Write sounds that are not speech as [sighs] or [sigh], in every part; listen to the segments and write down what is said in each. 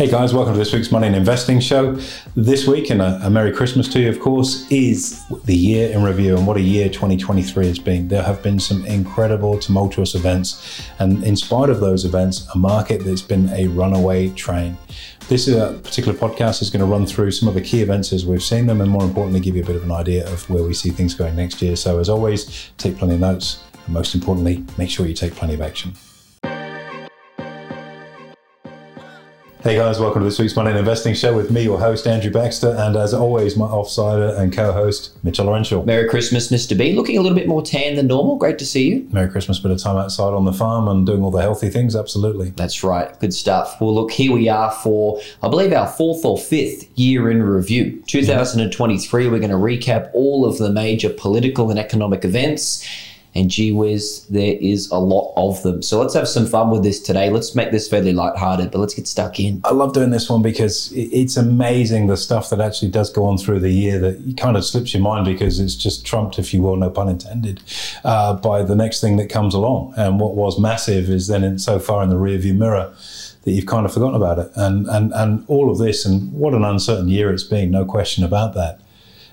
Hey guys, welcome to this week's Money and Investing Show. This week, and a, a, Merry Christmas to you, of course, is the year in review and what a year 2023 has been. There have been some incredible, tumultuous events, and in spite of those events, a market that's been a runaway train. This uh, particular podcast is going to run through some of the key events as we've seen them, and more importantly, give you a bit of an idea of where we see things going next year. So, as always, take plenty of notes, and most importantly, make sure you take plenty of action. Hey guys, welcome to this week's Money and Investing Show with me, your host, Andrew Baxter, and as always, my offsider and co host, Mitchell Laurential. Merry Christmas, Mr. B. Looking a little bit more tan than normal. Great to see you. Merry Christmas, bit of time outside on the farm and doing all the healthy things, absolutely. That's right. Good stuff. Well, look, here we are for, I believe, our fourth or fifth year in review. 2023, we're going to recap all of the major political and economic events and gee whiz, there is a lot of them. So let's have some fun with this today. Let's make this fairly lighthearted, but let's get stuck in. I love doing this one because it's amazing the stuff that actually does go on through the year that kind of slips your mind because it's just trumped, if you will, no pun intended, uh, by the next thing that comes along. And what was massive is then in, so far in the rearview mirror that you've kind of forgotten about it. And, and, and all of this, and what an uncertain year it's been, no question about that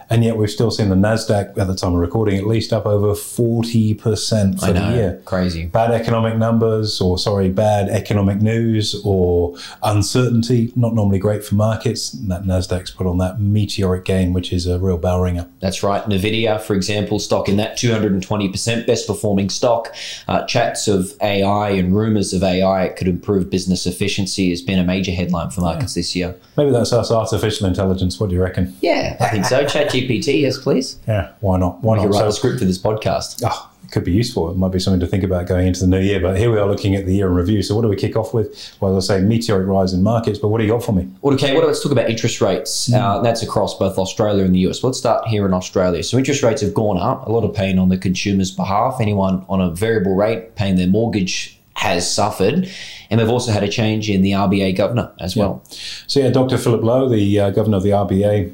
and yet we've still seen the Nasdaq at the time of recording at least up over forty percent for know, the year. Crazy. Bad economic numbers, or sorry, bad economic news, or uncertainty. Not normally great for markets. And that Nasdaq's put on that meteoric gain, which is a real bell ringer. That's right. Nvidia, for example, stock in that two hundred and twenty percent best performing stock. Uh, chats of AI and rumors of AI could improve business efficiency has been a major headline for markets yeah. this year. Maybe that's us artificial intelligence. What do you reckon? Yeah, I think so. Chat [laughs] GPT, yes, please. Yeah, why not? Why we not? write so, a script for this podcast. Oh, it could be useful. It might be something to think about going into the new year. But here we are looking at the year in review. So what do we kick off with? Well, I say meteoric rise in markets, but what do you got for me? Well, okay, well, let's talk about interest rates. Mm. Uh, that's across both Australia and the US. let's start here in Australia. So interest rates have gone up. A lot of pain on the consumer's behalf. Anyone on a variable rate paying their mortgage has suffered. And we've also had a change in the RBA governor as yeah. well. So, yeah, Dr. Philip Lowe, the uh, governor of the RBA,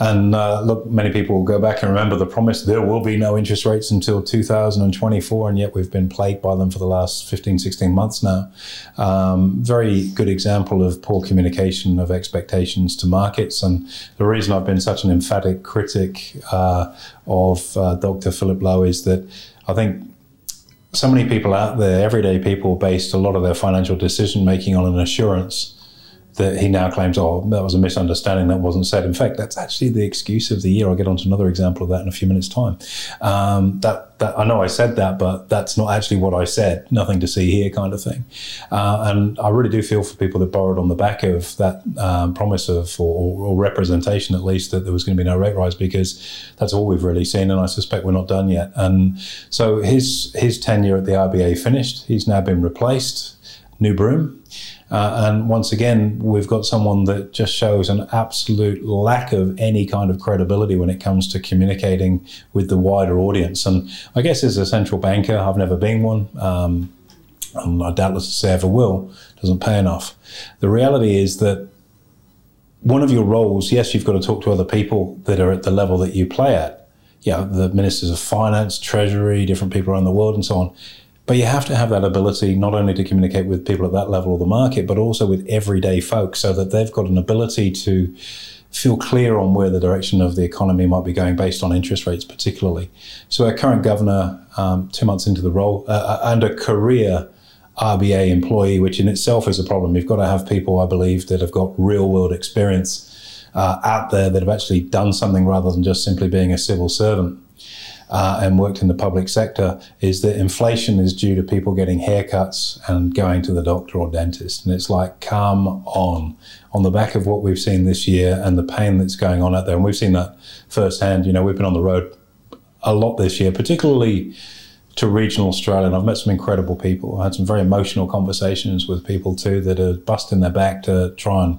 and uh, look, many people will go back and remember the promise there will be no interest rates until 2024, and yet we've been plagued by them for the last 15, 16 months now. Um, very good example of poor communication of expectations to markets. And the reason I've been such an emphatic critic uh, of uh, Dr. Philip Lowe is that I think so many people out there, everyday people, based a lot of their financial decision making on an assurance that he now claims, oh, that was a misunderstanding, that wasn't said. In fact, that's actually the excuse of the year. I'll get on to another example of that in a few minutes' time. Um, that, that I know I said that, but that's not actually what I said. Nothing to see here, kind of thing. Uh, and I really do feel for people that borrowed on the back of that um, promise of or, or, representation, at least, that there was going to be no rate rise, because that's all we've really seen, and I suspect we're not done yet. And so his his tenure at the RBA finished. He's now been replaced. New broom. Uh, and once again, we've got someone that just shows an absolute lack of any kind of credibility when it comes to communicating with the wider audience. And I guess as a central banker, I've never been one. Um, and I doubtless say ever will, doesn't pay enough. The reality is that one of your roles, yes, you've got to talk to other people that are at the level that you play at. Yeah, the ministers of finance, treasury, different people around the world, and so on. But you have to have that ability not only to communicate with people at that level of the market, but also with everyday folks so that they've got an ability to feel clear on where the direction of the economy might be going based on interest rates, particularly. So, our current governor, um, two months into the role, uh, uh and a career RBA employee, which in itself is a problem. You've got to have people, I believe, that have got real world experience uh, out there that have actually done something rather than just simply being a civil servant uh, and worked in the public sector is that inflation is due to people getting haircuts and going to the doctor or dentist. And it's like, come on. On the back of what we've seen this year and the pain that's going on out there, and we've seen that firsthand. You know, we've been on the road a lot this year, particularly to regional Australia, and I've met some incredible people. I had some very emotional conversations with people too that are busting their back to try and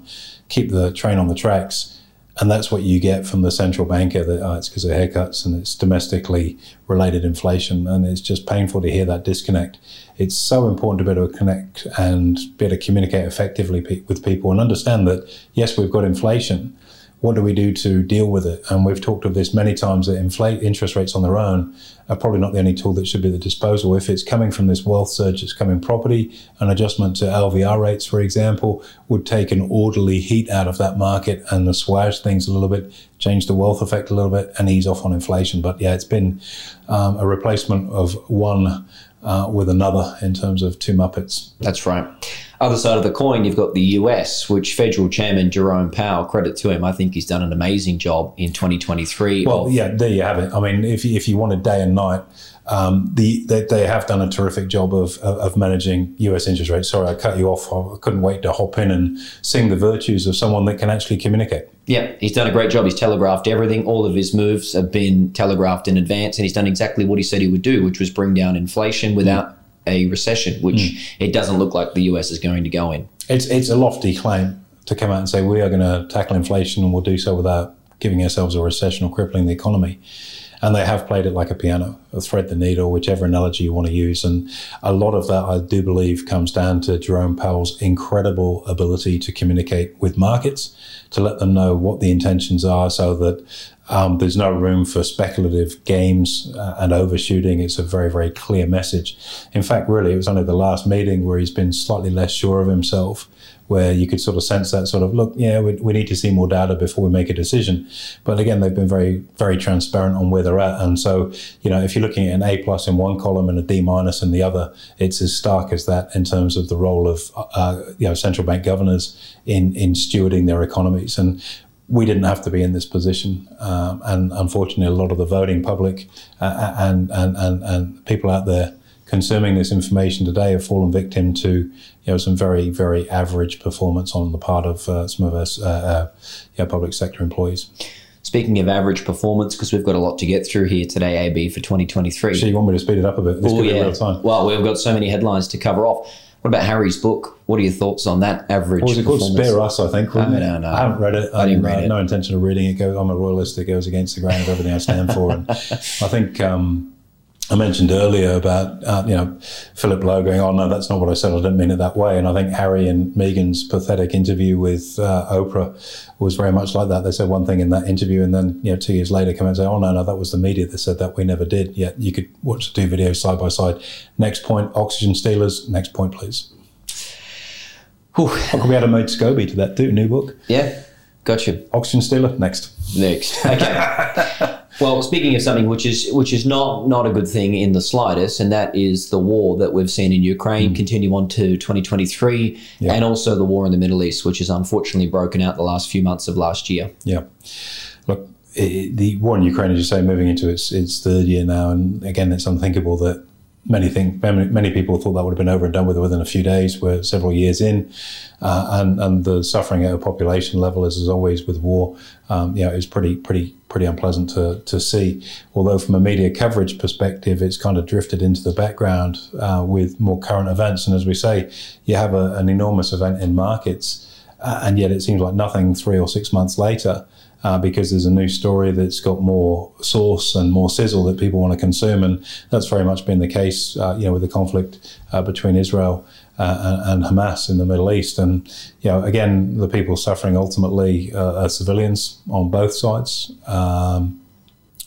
keep the train on the tracks and that's what you get from the central banker that oh, it's because of haircuts and it's domestically related inflation. And it's just painful to hear that disconnect. It's so important to be able to connect and be able to communicate effectively pe- with people and understand that, yes, we've got inflation. What do we do to deal with it? And we've talked of this many times that inflate interest rates on their own are probably not the only tool that should be at the disposal. If it's coming from this wealth surge that's coming property, an adjustment to LVR rates, for example, would take an orderly heat out of that market and assuage things a little bit, change the wealth effect a little bit, and ease off on inflation. But yeah, it's been um, a replacement of one uh, with another in terms of two Muppets. That's right. Other side of the coin, you've got the US, which Federal Chairman Jerome Powell, credit to him, I think he's done an amazing job in 2023. Well, of- yeah, there you have it. I mean, if you, if you wanted day and night, um, the they, they, have done a terrific job of, of managing US interest rates. Sorry, I cut you off. I couldn't wait to hop in and sing the virtues of someone that can actually communicate. Yeah, he's done a great job. He's telegraphed everything. All of his moves have been telegraphed in advance, and he's done exactly what he said he would do, which was bring down inflation without. A recession, which mm. it doesn't look like the US is going to go in. It's it's a lofty claim to come out and say we are going to tackle inflation and we'll do so without giving ourselves a recession or crippling the economy and they have played it like a piano, or thread the needle, whichever analogy you want to use. And a lot of that, I do believe, comes down to Jerome Powell's incredible ability to communicate with markets, to let them know what the intentions are, so that um, there's no room for speculative games uh, and overshooting. It's a very, very clear message. In fact, really, it was only the last meeting where he's been slightly less sure of himself where you could sort of sense that sort of look, yeah, we, we need to see more data before we make a decision. But again, they've been very, very transparent on where they're at. And so, you know, if you're looking at an A plus in one column and a D minus in the other, it's as stark as that in terms of the role of, uh, you know, central bank governors in, in stewarding their economies. And we didn't have to be in this position. Um, and unfortunately, a lot of the voting public uh, and, and, and, and people out there consuming this information today have fallen victim to you know some very very average performance on the part of uh, some of us uh, uh, you public sector employees. Speaking of average performance, because we've got a lot to get through here today, AB for 2023. So you want me to speed it up a bit? This Ooh, yeah. Well, we've got so many headlines to cover off. What about Harry's book? What are your thoughts on that average? What was it called? Spare Us, I think. I don't know. I haven't read it. I didn't read uh, it. No intention of reading it. I'm a royalist that goes against the grain of everything I stand for. [laughs] And I think um, I mentioned earlier about uh, you know Philip Lowe going, "Oh no, that's not what I said. I didn't mean it that way." And I think Harry and Meghan's pathetic interview with uh, Oprah was very much like that. They said one thing in that interview, and then you know two years later come out and say, "Oh no, no, that was the media that said that. We never did." Yet you could watch the two videos side by side. Next point, oxygen stealers. Next point, please. Whew. we had Omid Scobie to that too. New book. Yeah, gotcha. Oxygen stealer. Next. Next. Okay. [laughs] Well, speaking of something which is which is not not a good thing in the slightest, and that is the war that we've seen in Ukraine mm. continue on to 2023, yeah. and also the war in the Middle East, which has unfortunately broken out the last few months of last year. Yeah, look, it, the war in Ukraine, as you say, moving into its its third year now, and again, it's unthinkable that many think many, many people thought that would have been over and done with within a few days. We're several years in, uh, and and the suffering at a population level, as is always with war, um, you know, is pretty pretty pretty unpleasant to to see. Although from a media coverage perspective, it's kind of drifted into the background uh, with more current events. And as we say, you have a, an enormous event in markets, uh, and yet it seems like nothing three or six months later uh, because there's a new story that's got more sauce and more sizzle that people want to consume, and that's very much been the case, uh, you know, with the conflict uh, between Israel uh, and, and, Hamas in the Middle East, and you know, again, the people suffering ultimately uh, are civilians on both sides. Um,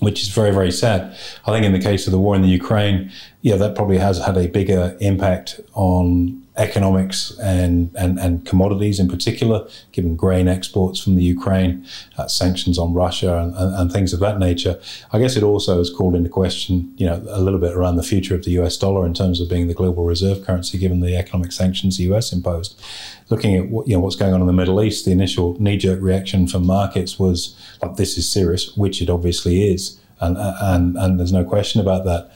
which is very, very sad. I think in the case of the war in the Ukraine, yeah, that probably has had a bigger impact on economics and, and, and commodities in particular, given grain exports from the Ukraine, uh, sanctions on Russia, and, and, and, things of that nature. I guess it also has called into question, you know, a little bit around the future of the US dollar in terms of being the global reserve currency, given the economic sanctions the US imposed. Looking at what, you know what's going on in the Middle East, the initial knee-jerk reaction from markets was like, "This is serious," which it obviously is, and and and there's no question about that.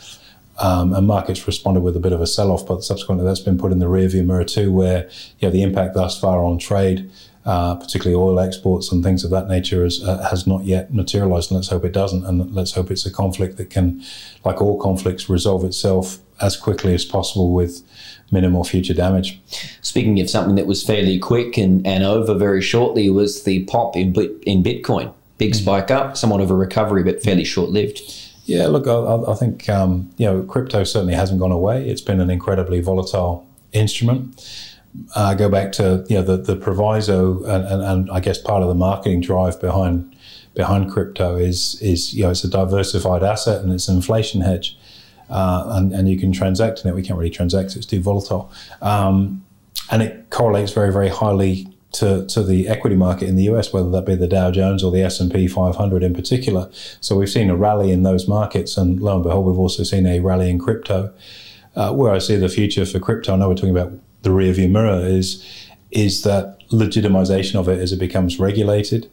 Um, and markets responded with a bit of a sell-off, but subsequently that's been put in the rearview mirror too, where you know, the impact thus far on trade, uh, particularly oil exports and things of that nature, is, uh, has not yet materialised. And let's hope it doesn't, and let's hope it's a conflict that can, like all conflicts, resolve itself as quickly as possible with minimal future damage. Speaking of something that was fairly quick and, and over very shortly, was the pop in, in Bitcoin. Big mm-hmm. spike up, somewhat of a recovery, but fairly short lived. Yeah, look, I, I think um, you know crypto certainly hasn't gone away. It's been an incredibly volatile instrument, uh, go back to you know the, the proviso and, and, and I guess part of the marketing drive behind behind crypto is is you know it's a diversified asset and it's an inflation hedge, uh, and and you can transact in it. We can't really transact; it's too volatile, um, and it correlates very very highly to, to the equity market in the US, whether that be the Dow Jones or the S and P 500 in particular. So we've seen a rally in those markets, and lo and behold, we've also seen a rally in crypto. Uh, where I see the future for crypto, I know we're talking about the rearview mirror, is is that legitimization of it as it becomes regulated.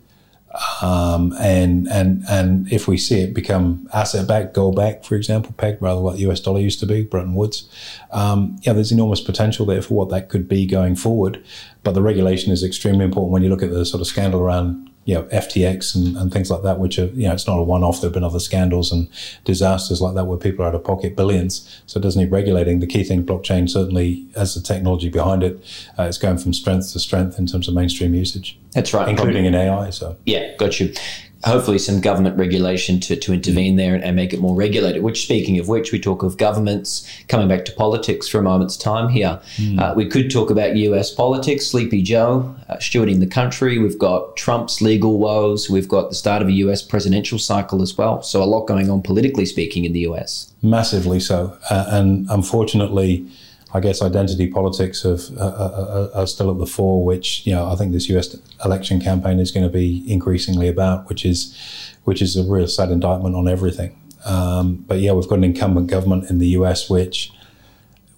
Um, and and and if we see it become asset backed, gold backed, for example, pegged rather like the US dollar used to be, Bretton Woods, um, yeah, there's enormous potential there for what that could be going forward. But the regulation is extremely important when you look at the sort of scandal around you know FTX and, and things like that, which are you know it's not a one-off. There have been other scandals and disasters like that where people are out of pocket billions. So it doesn't need regulating. The key thing, blockchain certainly as the technology behind it. Uh, it's going from strength to strength in terms of mainstream usage. That's right, including probably. in AI. So yeah, got you hopefully some government regulation to, to intervene there and, and, make it more regulated. Which, speaking of which, we talk of governments coming back to politics for a moment's time here. Mm. Uh, we could talk about US politics, Sleepy Joe uh, stewarding the country. We've got Trump's legal woes. We've got the start of a US presidential cycle as well. So, a lot going on politically speaking in the US. Massively so. Uh, and unfortunately, I guess identity politics have, uh, uh, uh, are still at the fore, which you know I think this U.S. election campaign is going to be increasingly about, which is which is a real sad indictment on everything. Um, but yeah, we've got an incumbent government in the U.S. which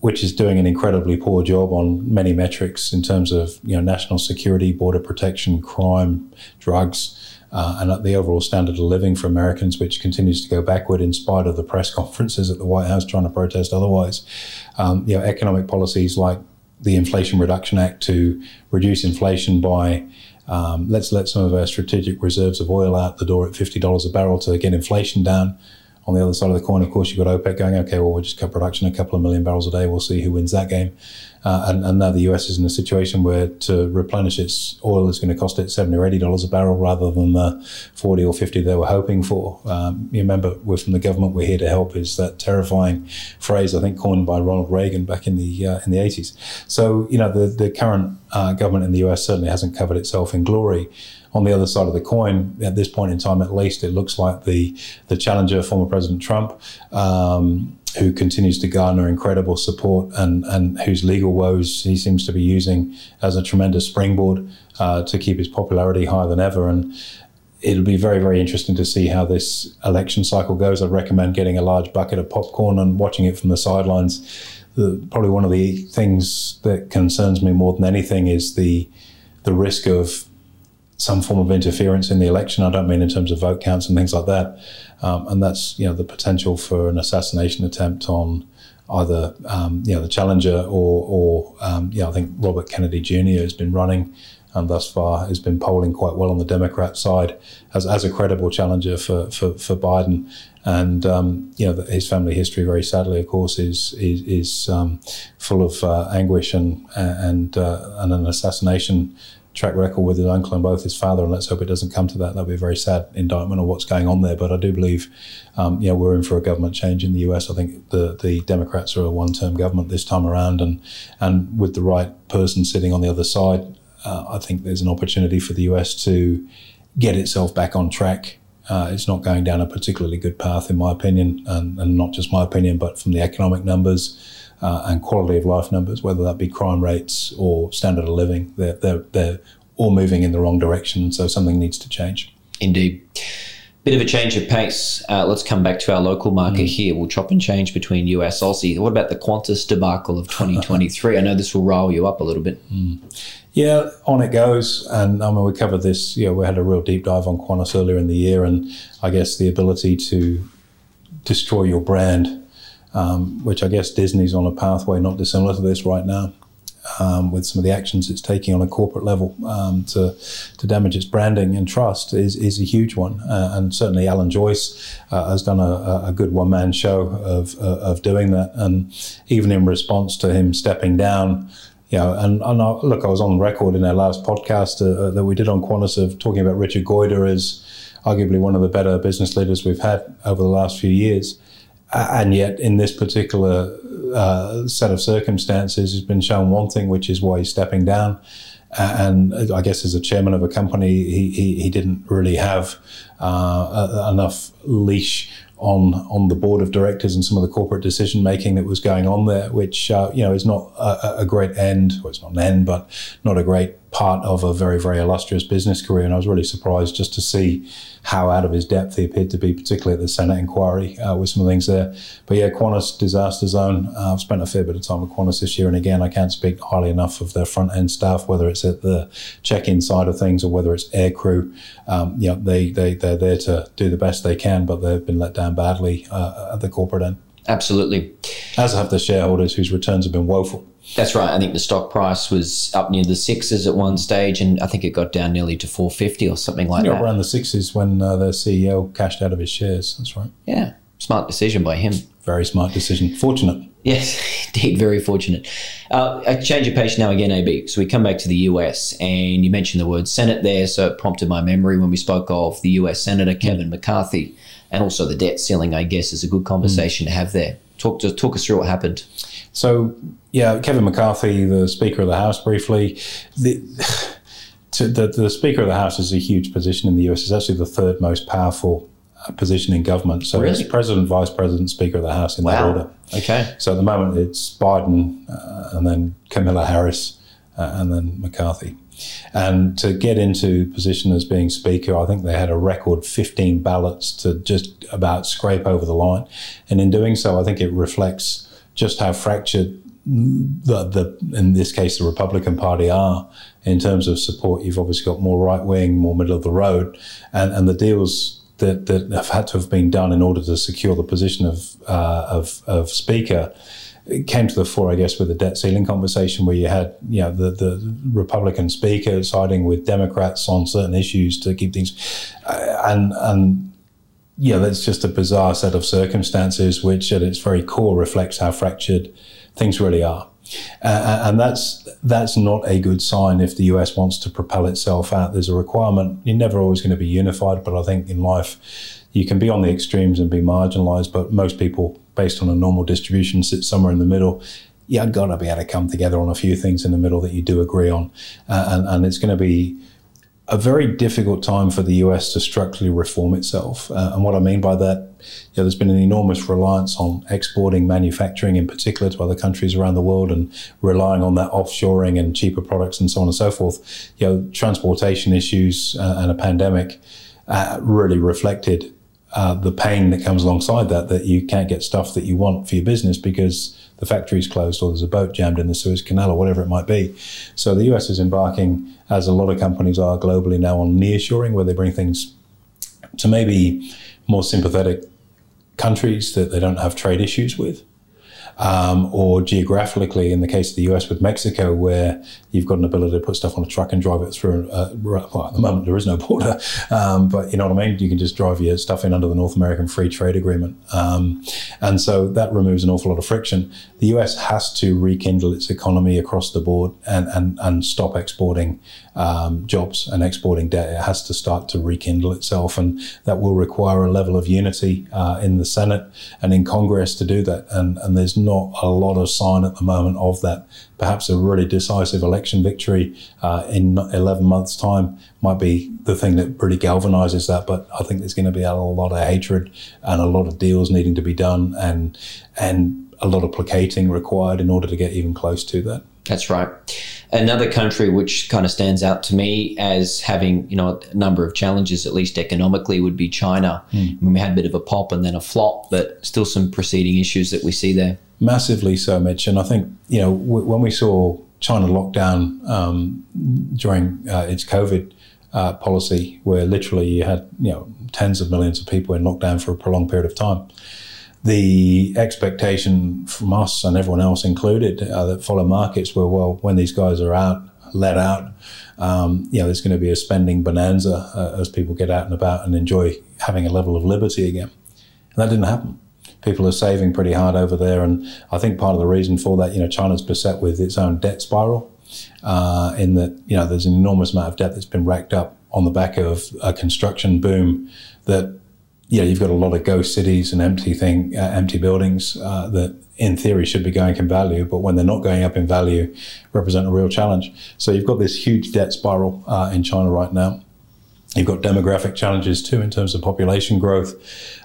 which is doing an incredibly poor job on many metrics in terms of you know national security, border protection, crime, drugs uh, and the overall standard of living for Americans, which continues to go backward in spite of the press [laughs] conferences at the White House trying to protest otherwise. Um, you know, economic policies like the Inflation Reduction Act to reduce inflation by um, let's let some of our strategic reserves of oil out the door at $50 a barrel to get inflation down. On the other side of the coin, of course, you've got OPEC going, okay, well, we'll just cut production a couple of million barrels a day. We'll see who wins that game. Uh, and, and, now the US is in a situation where to replenish its oil is going to cost it 70 or $80 a barrel rather than the 40 or 50 they were hoping for. Um, you remember, we're from the government, we're here to help, is that terrifying phrase, I think, coined by Ronald Reagan back in the, uh, in the 80s. So, you know, the, the current uh, government in the US certainly hasn't covered itself in glory on the other side of the coin, at this point in time, at least, it looks like the the challenger, former President Trump, um, who continues to garner incredible support and, and whose legal woes he seems to be using as a tremendous springboard uh, to keep his popularity higher than ever. And it'll be very, very interesting to see how this election cycle goes. I'd recommend getting a large bucket of popcorn and watching it from the sidelines. The, probably one of the things that concerns me more than anything is the the risk of some form of interference in the election. I don't mean in terms of vote counts and things like that. Um, and that's you know the potential for an assassination attempt on either um, you know the challenger or or um, you know I think Robert Kennedy Jr. has been running and thus far has been polling quite well on the Democrat side as, as a credible challenger for, for, for Biden. And um, you know his family history, very sadly, of course, is is, is um, full of uh, anguish and and uh, and an assassination track record with his uncle and both his father, and let's hope it doesn't come to that. That'd be a very sad indictment of what's going on there. But I do believe, um, know, we're in for a government change in the US. I think the the Democrats are a one-term government this time around, and and with the right person sitting on the other side, uh, I think there's an opportunity for the US to get itself back on track. Uh, it's not going down a particularly good path, in my opinion, and, and not just my opinion, but from the economic numbers uh, and quality of life numbers, whether that be crime rates or standard of living. They're, they're, they're all moving in the wrong direction, so something needs to change. Indeed. Bit of a change of pace. Uh, let's come back to our local market mm. here. We'll chop and change between US Aussie. What about the Qantas debacle of 2023? I know this will rile you up a little bit. Mm. Yeah, on it goes. And I mean, we covered this. You know, we had a real deep dive on Qantas earlier in the year, and I guess the ability to destroy your brand um, which I guess Disney's on a pathway not dissimilar to this right now. Um, with some of the actions it's taking on a corporate level um, to to damage its branding and trust is is a huge one. Uh, and certainly Alan Joyce uh, has done a, a good one man show of uh, of doing that. And even in response to him stepping down. You know, and, and I, look, I was on record in our last podcast uh, uh, that we did on Qantas of talking about Richard Goyder as arguably one of the better business leaders we've had over the last few years. And yet in this particular uh, set of circumstances, he's been shown one thing, which is why he's stepping down. And I guess as a chairman of a company, he, he, he didn't really have uh, enough leash on on the board of directors and some of the corporate decision making that was going on there, which uh, you know is not a, a, great end. Well, it's not an end, but not a great part of a very very illustrious business career. And I was really surprised just to see how out of his depth he appeared to be, particularly at the Senate inquiry uh, with some of the things there. But yeah, Qantas disaster zone. Uh, I've spent a fair bit of time with Qantas this year, and again, I can't speak highly enough of their front end staff, whether it's at the check in side of things or whether it's air crew. Um, you know, they they they're there to do the best they can, but they've been let down badly uh, at the corporate end. Absolutely. As have the shareholders whose returns have been woeful. That's right. I think the stock price was up near the sixes at one stage, and I think it got down nearly to four fifty or something like that. Around the sixes when uh, the CEO cashed out of his shares. That's right. Yeah, smart decision by him. Very smart decision. Fortunate. Yes, [laughs] indeed, very fortunate. Uh, a change of pace now again, AB. So we come back to the US, and you mentioned the word Senate there, so it prompted my memory when we spoke of the US Senator Kevin mm. McCarthy, and also the debt ceiling. I guess is a good conversation mm. to have there. Talk to talk us through what happened. So, yeah, Kevin McCarthy, the Speaker of the House, briefly. The, [sighs] the, the Speaker of the House is a huge position in the US. It's actually the third most powerful uh, position in government. So really? it's President, Vice President, Speaker of the House in wow. that order. Okay. So at the moment it's Biden uh, and then Kamala Harris uh, and then McCarthy. And to get into position as being Speaker, I think they had a record 15 ballots to just about scrape over the line. And in doing so, I think it reflects just how fractured the, the in this case the Republican Party are in terms of support. You've obviously got more right wing, more middle of the road, and, and the deals that, that have had to have been done in order to secure the position of uh, of, of speaker it came to the fore, I guess, with the debt ceiling conversation, where you had, you know, the, the Republican speaker siding with Democrats on certain issues to keep things, uh, and and yeah, that's just a bizarre set of circumstances, which at its very core reflects how fractured things really are. Uh, and that's that's not a good sign if the US wants to propel itself out. There's a requirement. You're never always going to be unified, but I think in life you can be on the extremes and be marginalized. But most people, based on a normal distribution, sit somewhere in the middle. You've got to be able to come together on a few things in the middle that you do agree on, uh, and, and it's going to be a very difficult time for the US to structurally reform itself. Uh, and what I mean by that, you know, there's been an enormous reliance on exporting manufacturing in particular to other countries around the world and relying on that offshoring and cheaper products and so on and so forth. You know, transportation issues uh, and a pandemic uh, really reflected uh, the pain that comes alongside that, that you can't get stuff that you want for your business because the factory's closed or there's a boat jammed in the Suez Canal or whatever it might be. So the US is embarking, as a lot of companies are globally now, on nearshoring, where they bring things to maybe more sympathetic countries that they don't have trade issues with um, or geographically, in the case of the US with Mexico, where you've got an ability to put stuff on a truck and drive it through. Uh, well, at the moment, there is no border, um, but you know what I mean? You can just drive your stuff in under the North American Free Trade Agreement. Um, and so that removes an awful lot of friction. The US has to rekindle its economy across the board and, and, and stop exporting um, jobs and exporting debt. It has to start to rekindle itself, and that will require a level of unity uh, in the Senate and in Congress to do that. And, and there's not a lot of sign at the moment of that. Perhaps a really decisive election victory uh, in 11 months' time might be the thing that really galvanizes that. But I think there's going to be a lot of hatred and a lot of deals needing to be done, and and a lot of placating required in order to get even close to that. That's right. Another country which kind of stands out to me as having, you know, a number of challenges, at least economically, would be China. Mm. I mean, we had a bit of a pop and then a flop, but still some preceding issues that we see there. Massively so, Mitch. And I think, you know, w- when we saw China lockdown um, during uh, its COVID uh, policy, where literally you had, you know, tens of millions of people in lockdown for a prolonged period of time the expectation from us and everyone else included uh, that follow markets were well when these guys are out let out um, you know there's going to be a spending bonanza uh, as people get out and about and enjoy having a level of liberty again. And that didn't happen. People are saving pretty hard over there and I think part of the reason for that you know China's beset with its own debt spiral uh, in that you know there's an enormous amount of debt that's been racked up on the back of a construction boom that yeah, you've got a lot of ghost cities and empty thing, uh, empty buildings uh, that in theory should be going up in value, but when they're not going up in value, represent a real challenge. So you've got this huge debt spiral uh, in China right now. You've got demographic challenges too in terms of population growth,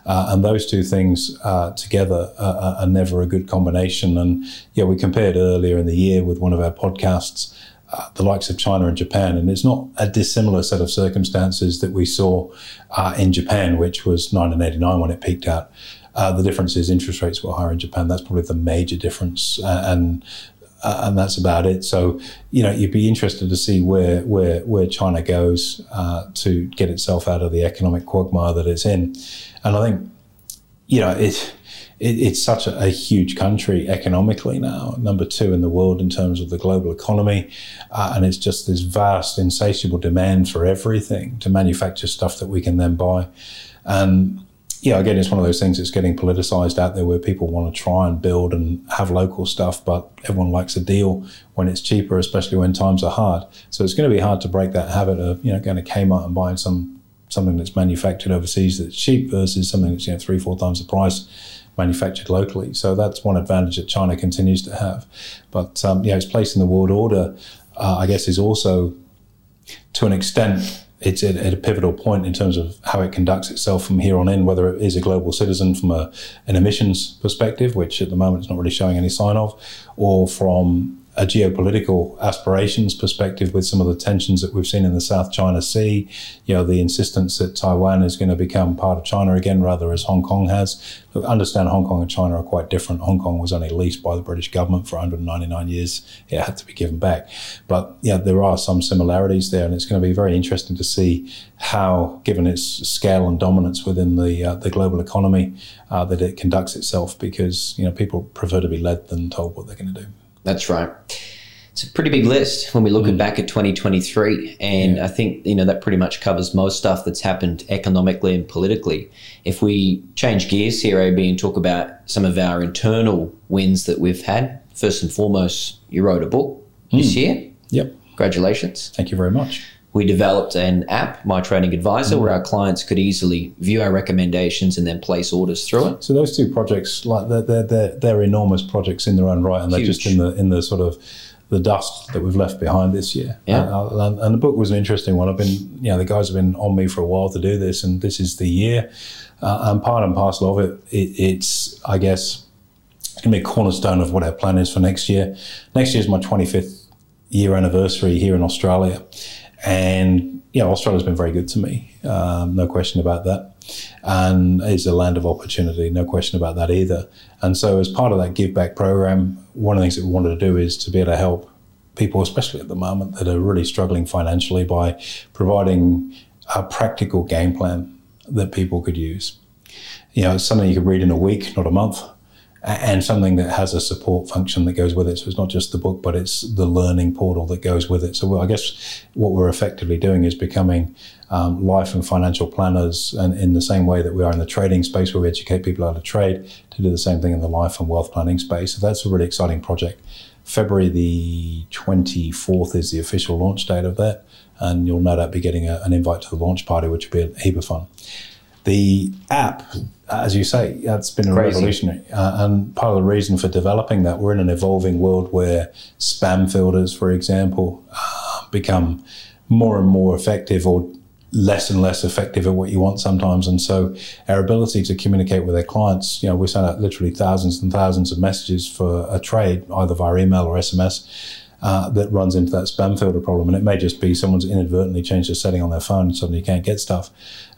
uh, and those two things uh, together are, are, never a good combination. And yeah, we compared earlier in the year with one of our podcasts uh, the likes of China and Japan, and it's not a dissimilar set of circumstances that we saw uh, in Japan, which was 1989 when it peaked out. Uh, the difference is interest rates were higher in Japan. That's probably the major difference, uh, and uh, and that's about it. So, you know, you'd be interested to see where where where China goes to get itself out of the economic quagmire that it's in. And I think, you know, it, it it's such a, a, huge country economically now, number two in the world in terms of the global economy, uh, and it's just this vast, insatiable demand for everything to manufacture stuff that we can then buy, and yeah, again, it's one of those things that's getting politicized out there where people want to try and build and have local stuff, but everyone likes a deal when it's cheaper, especially when times are hard. So it's going to be hard to break that habit of you know going to Kmart and buying some something that's manufactured overseas that's cheap versus something that's you know three four times the price manufactured locally. So that's one advantage that China continues to have. But um, yeah, its place in the world order, uh, I guess, is also to an extent it's at, at, a pivotal point in terms of how it conducts itself from here on in, whether it is a global citizen from a, an emissions perspective, which at the moment is not really showing any sign of, or from a geopolitical aspirations perspective with some of the tensions that we've seen in the South China Sea, you know, the insistence that Taiwan is going to become part of China again, rather as Hong Kong has. Look, understand Hong Kong and China are quite different. Hong Kong was only leased by the British government for 199 years. It had to be given back. But yeah, there are some similarities there, and it's going to be very interesting to see how, given its scale and dominance within the uh, the global economy, uh, that it conducts itself. Because you know, people prefer to be led than told what they're going to do. That's right. It's a pretty big list when we look mm. back at 2023. And yeah. I think, you know, that pretty much covers most stuff that's happened economically and politically. If we change gears here, AB, and talk about some of our internal wins that we've had, first and foremost, you wrote a book mm. this year. Yep. Congratulations. Thank you very much we developed an app, My Trading Advisor, mm where our clients could easily view our recommendations and then place orders through it. So those two projects, like they're they're, they're, they're enormous projects in their own right, and they're just in the in the sort of the dust that we've left behind this year. Yeah. Uh, and, and, the book was an interesting one. I've been, you know, the guys have been on me for a while to do this, and this is the year. Uh, and part and parcel of it, it it's, I guess, it's going to be a cornerstone of what our plan is for next year. Next year is my 25th year anniversary here in Australia. And you know, Australia's been very good to me, um, no question about that. And it's a land of opportunity, no question about that either. And so, as part of that give back program, one of the things that we wanted to do is to be able to help people, especially at the moment, that are really struggling financially by providing a practical game plan that people could use. You know, it's something you could read in a week, not a month and something that has a support function that goes with it. So it's not just the book, but it's the learning portal that goes with it. So I guess what we're effectively doing is becoming um, life and financial planners, and in the same way that we are in the trading space, where we educate people how to trade, to do the same thing in the life and wealth planning space. So that's a really exciting project. February the 24th is the official launch date of that, and you'll no doubt be getting a, an invite to the launch party, which will be a heap of fun. The app as you say, that's been Crazy. revolutionary. Uh, and part of the reason for developing that, we're in an evolving world where spam filters, for example, uh, become more and more effective or less and less effective at what you want sometimes. And so our ability to communicate with our clients, you know, we send out literally thousands and thousands of messages for a trade, either via email or SMS. Uh, that runs into that spam filter problem, and it may just be someone's inadvertently changed a setting on their phone, and suddenly you can't get stuff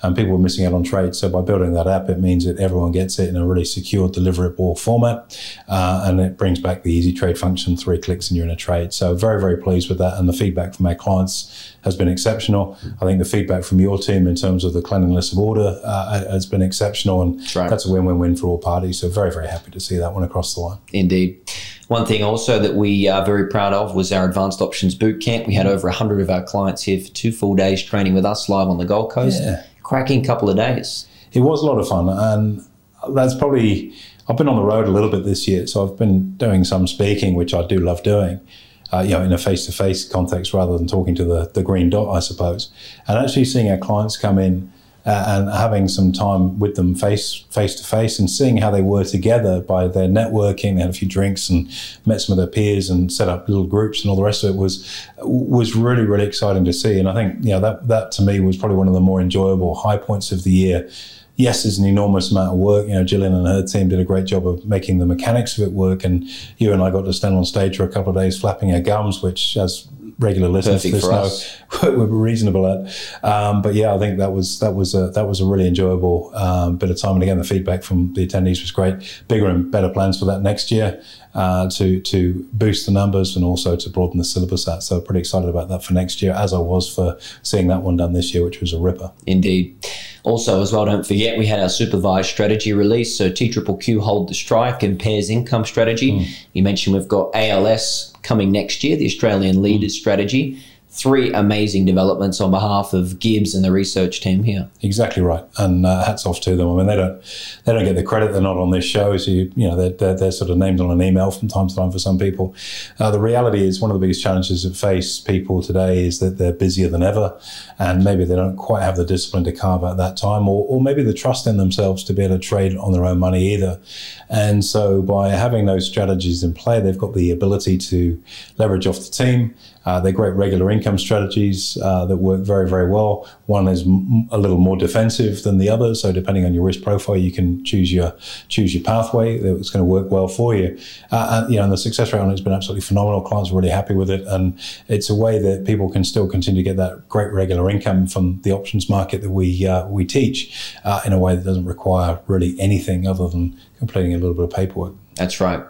and people are missing out on trades. So by building that app, it means that everyone gets it in a really secure, deliverable format, uh, and it brings back the easy trade function. Three clicks and you're in a trade. So very, very pleased with that, and the feedback from our clients has been exceptional. I think the feedback from your team in terms of the cleanliness of order uh, has been exceptional, and right. that's a win-win-win for all parties. So very, very happy to see that one across the line. Indeed. One thing also that we are very proud of was our Advanced Options Boot Camp. We had over 100 of our clients here for two full days training with us live on the Gold Coast. Yeah cracking couple of days. It was a lot of fun, and that's probably I've been on the road a little bit this year, so I've been doing some speaking, which I do love doing. Uh, you know, in a face-to-face context rather than talking to the, the green dot, I suppose. And actually seeing our clients come in uh, and having some time with them face face to face and seeing how they were together by their networking. They had a few drinks and met some of their peers and set up little groups and all the rest of it was was really really exciting to see. And I think you know that that to me was probably one of the more enjoyable high points of the year yes, there's an enormous amount of work. You know, Gillian and her team did a great job of making the mechanics of it work. And you and I got to stand on stage for a couple of days flapping our gums, which, as regular listeners Perfect to this know, we're reasonable at. Um, but yeah, I think that was that was a, that was a really enjoyable um, bit of time. And again, the feedback from the attendees was great. Bigger and better plans for that next year uh, to to boost the numbers and also to broaden the syllabus out. So pretty excited about that for next year, as I was for seeing that one done this year, which was a ripper. Indeed. Also, as well, don't forget we had our supervised strategy release. So T Triple Q hold the strike and pairs income strategy. Mm. You mentioned we've got ALS coming next year, the Australian Leaders mm. Strategy three amazing developments on behalf of Gibbs and the research team here. Exactly right, and uh, hats off to them. I mean, they don't they don't get the credit. They're not on this show, so you, you know they're, they're, they're, sort of named on an email from time to time for some people. Uh, the reality is one of the biggest challenges that face people today is that they're busier than ever, and maybe they don't quite have the discipline to carve out that time, or, or maybe the trust in themselves to be able to trade on their own money either. And so by having those strategies in play, they've got the ability to leverage off the team uh, they're great regular income strategies uh, that work very, very well. One is m- a little more defensive than the other, so depending on your risk profile, you can choose your choose your pathway that's going to work well for you. Uh, and, you know, and the success rate on it has been absolutely phenomenal. Clients are really happy with it, and it's a way that people can still continue to get that great regular income from the options market that we uh, we teach uh, in a way that doesn't require really anything other than completing a little bit of paperwork. That's right.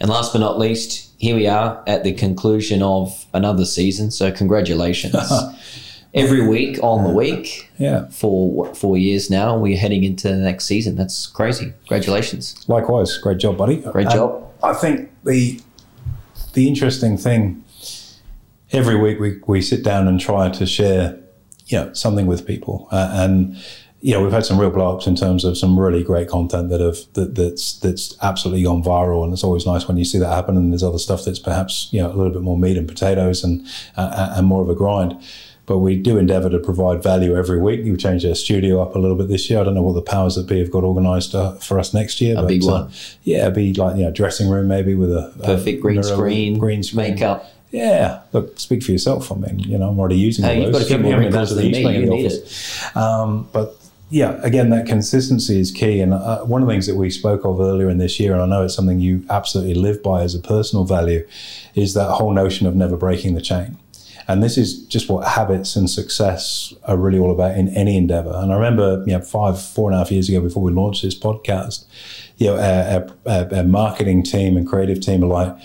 And last but not least, here we are at the conclusion of another season. So congratulations. [laughs] Every week on the week, yeah, for what, four years now, we're heading into the next season. That's crazy. Congratulations. Likewise, great job, buddy. Great job. I think the the interesting thing every week we, we sit down and try to share you know something with people uh, and you know, we've had some real blow ups in terms of some really great content that have that, that's that's absolutely gone viral, and it's always nice when you see that happen. And there's other stuff that's perhaps you know a little bit more meat and potatoes and uh, and more of a grind. But we do endeavour to provide value every week. We changed our studio up a little bit this year. I don't know what the powers that be have got organised uh, for us next year. A but, big one. Uh, yeah, it'd be like you know dressing room maybe with a perfect green screen, green screen makeup. Yeah, look, speak for yourself. I mean, you know, I'm already using hey, all those. You've got a few more wrinkles than me. You need it. Um, but yeah, again, that consistency is key. And uh, one of the things that we spoke of earlier in this year, and I know it's something you absolutely live by as a personal value, is that whole notion of never breaking the chain. And this is just what habits and success are really all about in any endeavor. And I remember, you know, five, four and a half years ago before we launched this podcast, you know, our, our, our marketing team and creative team are like,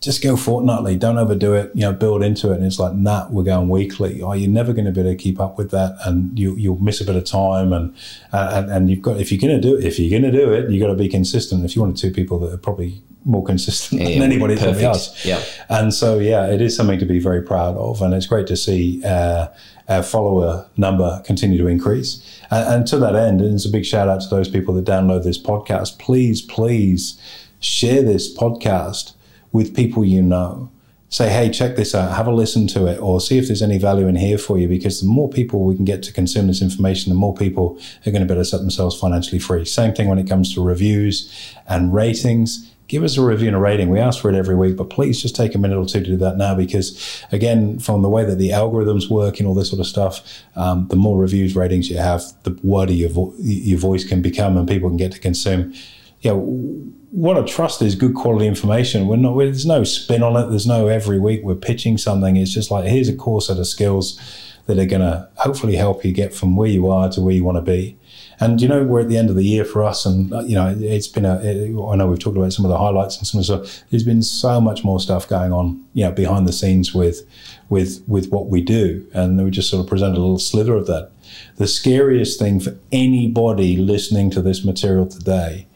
just go fortnightly. Don't overdo it. You know, build into it. And it's like, nah, we're going weekly. Oh, you're never going to be able to keep up with that, and you you'll miss a bit of time. And uh, and, and you've got if you're going to do it, if you're going to do it, you've got to be consistent. If you want two people that are probably more consistent yeah, than anybody, perfect. else. Yeah. And so, yeah, it is something to be very proud of, and it's great to see. Uh, our follower number continue to increase. And, and to that end, and it's a big shout out to those people that download this podcast. Please, please share this podcast with people you know. Say, hey, check this out, have a listen to it, or see if there's any value in here for you. Because the more people we can get to consume this information, the more people are going to be able to set themselves financially free. Same thing when it comes to reviews and ratings give us a review and a rating. We ask for it every week, but please just take a minute or two to do that now because, again, from the way that the algorithms work and all this sort of stuff, um, the more reviews, ratings you have, the wider your, vo- your voice can become and people can get to consume. You know, what I trust is good quality information. We're not, there's no spin on it. There's no every week we're pitching something. It's just like, here's a core set of skills that are going to hopefully help you get from where you are to where you want to be. And you know, we're at the end of the year for us, and you know, it's been a. It, I know we've talked about some of the highlights and some of the stuff. There's been so much more stuff going on, you know, behind the scenes with, with, with what we do, and we just sort of present a little slither of that. The scariest thing for anybody listening to this material today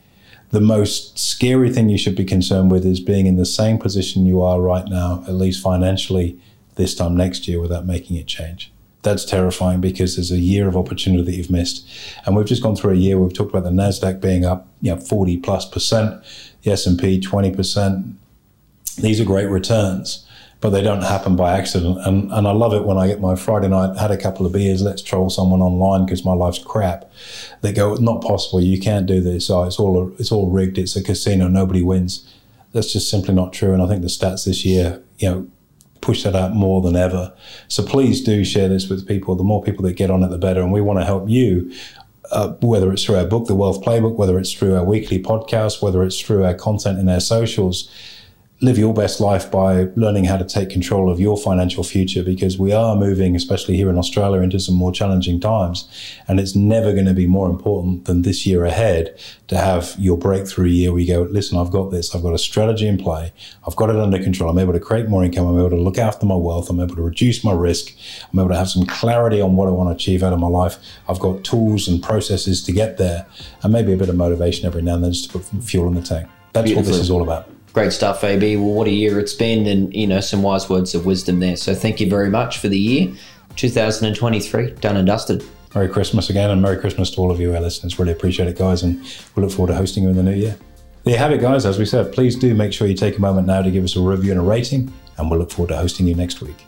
the most scary thing you should be concerned with is being in the same position you are right now, at least financially, this time next year without making it change. That's terrifying because there's a year of opportunity that you've missed. And we've just gone through a year, we've talked about the NASDAQ being up you know, 40 plus percent, the S&P 20%. These are great returns. But they don't happen by accident. And and I love it when I get my Friday night, had a couple of beers, let's troll someone online because my life's crap. They go, not possible. You can't do this. Oh, it's all it's all rigged. It's a casino. Nobody wins. That's just simply not true. And I think the stats this year, you know, push that out more than ever. So please do share this with people. The more people that get on it, the better. And we want to help you uh, whether it's through our book, The Wealth Playbook, whether it's through our weekly podcast, whether it's through our content in our socials, live your best life by learning how to take control of your financial future because we are moving, especially here in Australia, into some more challenging times. And it's never going to be more important than this year ahead to have your breakthrough year where you go, listen, I've got this, I've got a strategy in play, I've got it under control, I'm able to create more income, I'm able to look after my wealth, I'm able to reduce my risk, I'm able to have some clarity on what I want to achieve out of my life. I've got tools and processes to get there, and maybe a bit of motivation every now and then just to put fuel in the tank. That's what this is all about. Great stuff, AB. Well, what a year it's been, and you know some wise words of wisdom there. So thank you very much for the year, 2023, done and dusted. Merry Christmas again, and Merry Christmas to all of you, our listeners. Really appreciate it, guys, and we look forward to hosting you in the new year. There you have it, guys. As we said, please do make sure you take a moment now to give us a review and a rating, and we'll look forward to hosting you next week.